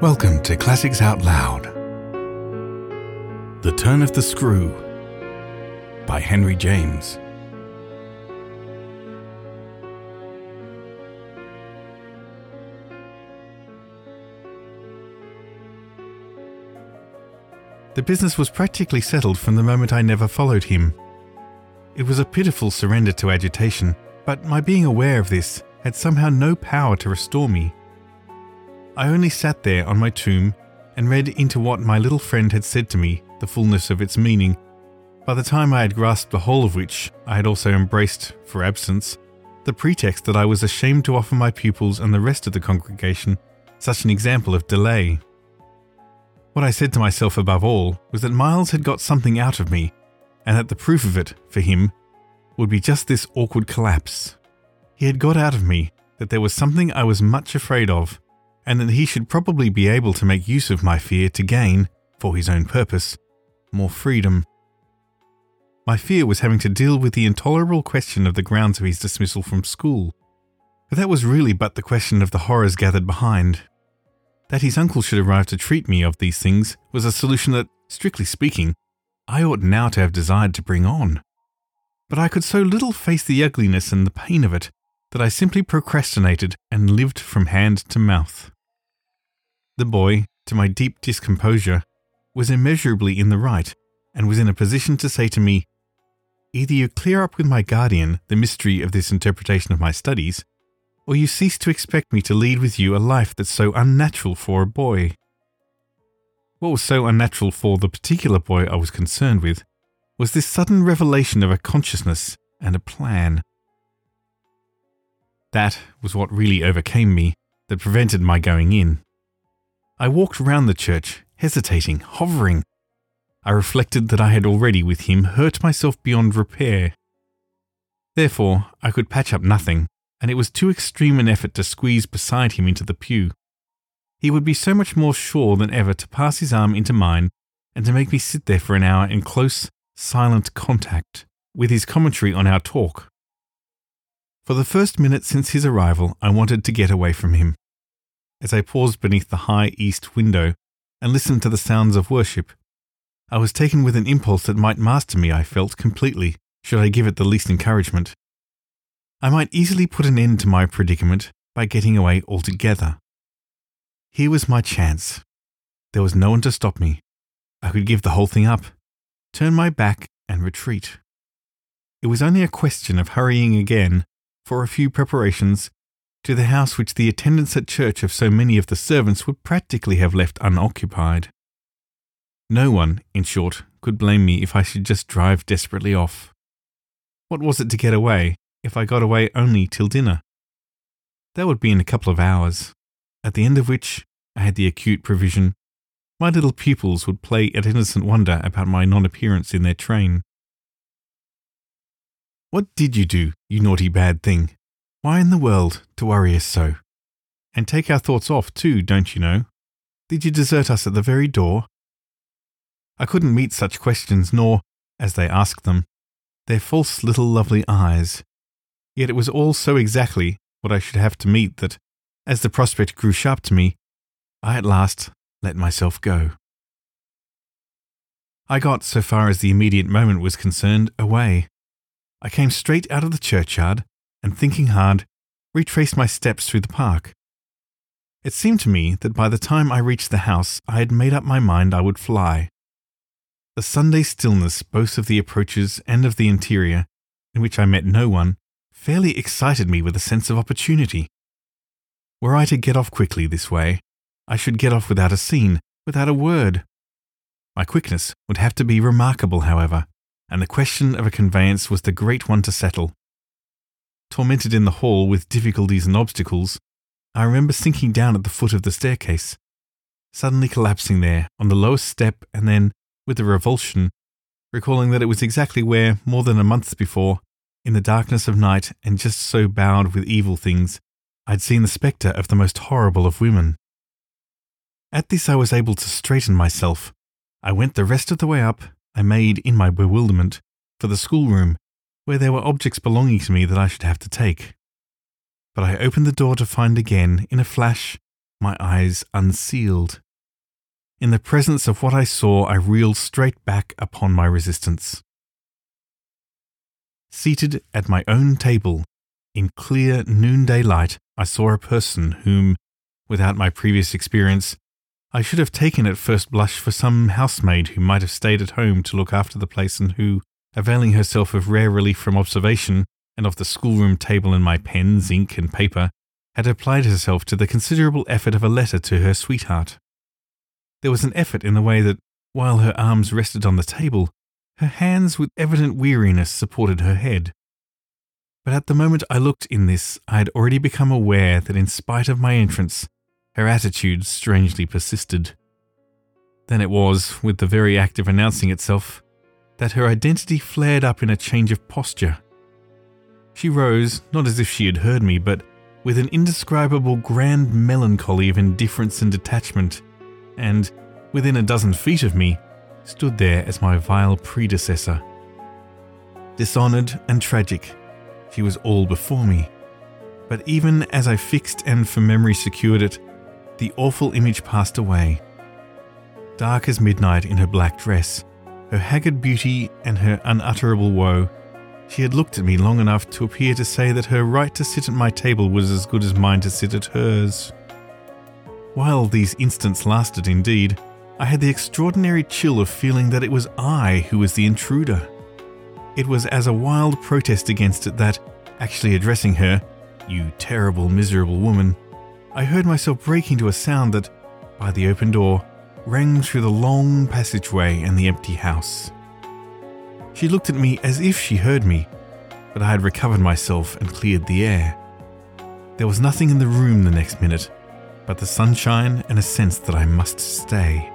Welcome to Classics Out Loud. The Turn of the Screw by Henry James. The business was practically settled from the moment I never followed him. It was a pitiful surrender to agitation, but my being aware of this had somehow no power to restore me. I only sat there on my tomb and read into what my little friend had said to me, the fullness of its meaning. By the time I had grasped the whole of which, I had also embraced, for absence, the pretext that I was ashamed to offer my pupils and the rest of the congregation such an example of delay. What I said to myself above all was that Miles had got something out of me, and that the proof of it, for him, would be just this awkward collapse. He had got out of me that there was something I was much afraid of, and that he should probably be able to make use of my fear to gain, for his own purpose, more freedom. My fear was having to deal with the intolerable question of the grounds of his dismissal from school. But that was really but the question of the horrors gathered behind. That his uncle should arrive to treat me of these things was a solution that, strictly speaking, I ought now to have desired to bring on. But I could so little face the ugliness and the pain of it that I simply procrastinated and lived from hand to mouth. The boy, to my deep discomposure, was immeasurably in the right and was in a position to say to me, Either you clear up with my guardian the mystery of this interpretation of my studies, or you cease to expect me to lead with you a life that's so unnatural for a boy. What was so unnatural for the particular boy I was concerned with was this sudden revelation of a consciousness and a plan. That was what really overcame me, that prevented my going in. I walked round the church, hesitating, hovering. I reflected that I had already, with him, hurt myself beyond repair. Therefore, I could patch up nothing, and it was too extreme an effort to squeeze beside him into the pew. He would be so much more sure than ever to pass his arm into mine and to make me sit there for an hour in close, silent contact with his commentary on our talk. For the first minute since his arrival, I wanted to get away from him. As I paused beneath the high east window and listened to the sounds of worship, I was taken with an impulse that might master me, I felt, completely, should I give it the least encouragement. I might easily put an end to my predicament by getting away altogether. Here was my chance. There was no one to stop me. I could give the whole thing up, turn my back, and retreat. It was only a question of hurrying again for a few preparations to the house which the attendance at church of so many of the servants would practically have left unoccupied. No one, in short, could blame me if I should just drive desperately off. What was it to get away if I got away only till dinner? That would be in a couple of hours, at the end of which I had the acute provision my little pupils would play at innocent wonder about my non appearance in their train. What did you do, you naughty bad thing? Why in the world to worry us so? And take our thoughts off, too, don't you know? Did you desert us at the very door? I couldn't meet such questions, nor, as they asked them, their false little lovely eyes. Yet it was all so exactly what I should have to meet that, as the prospect grew sharp to me, I at last let myself go. I got, so far as the immediate moment was concerned, away. I came straight out of the churchyard, and thinking hard, retraced my steps through the park. It seemed to me that by the time I reached the house, I had made up my mind I would fly. The Sunday stillness both of the approaches and of the interior, in which I met no one, fairly excited me with a sense of opportunity. Were I to get off quickly this way, I should get off without a scene, without a word. My quickness would have to be remarkable, however, and the question of a conveyance was the great one to settle. Tormented in the hall with difficulties and obstacles, I remember sinking down at the foot of the staircase, suddenly collapsing there on the lowest step, and then, with a revulsion, recalling that it was exactly where, more than a month before, in the darkness of night and just so bowed with evil things, I'd seen the spectre of the most horrible of women. At this, I was able to straighten myself. I went the rest of the way up, I made, in my bewilderment, for the schoolroom, where there were objects belonging to me that I should have to take. But I opened the door to find again, in a flash, my eyes unsealed. In the presence of what I saw, I reeled straight back upon my resistance. Seated at my own table, in clear noonday light, I saw a person whom, without my previous experience, I should have taken at first blush for some housemaid who might have stayed at home to look after the place and who, availing herself of rare relief from observation and of the schoolroom table and my pens, ink, and paper, had applied herself to the considerable effort of a letter to her sweetheart. There was an effort in the way that, while her arms rested on the table, her hands with evident weariness supported her head. But at the moment I looked in this, I had already become aware that in spite of my entrance, her attitude strangely persisted. Then it was, with the very act of announcing itself, that her identity flared up in a change of posture. She rose, not as if she had heard me, but with an indescribable grand melancholy of indifference and detachment, and, within a dozen feet of me, stood there as my vile predecessor. Dishonoured and tragic, she was all before me. But even as I fixed and for memory secured it, the awful image passed away. Dark as midnight in her black dress, her haggard beauty and her unutterable woe, she had looked at me long enough to appear to say that her right to sit at my table was as good as mine to sit at hers. While these instants lasted, indeed, I had the extraordinary chill of feeling that it was I who was the intruder. It was as a wild protest against it that, actually addressing her, You terrible, miserable woman, I heard myself break into a sound that, by the open door, rang through the long passageway and the empty house. She looked at me as if she heard me, but I had recovered myself and cleared the air. There was nothing in the room the next minute but the sunshine and a sense that I must stay.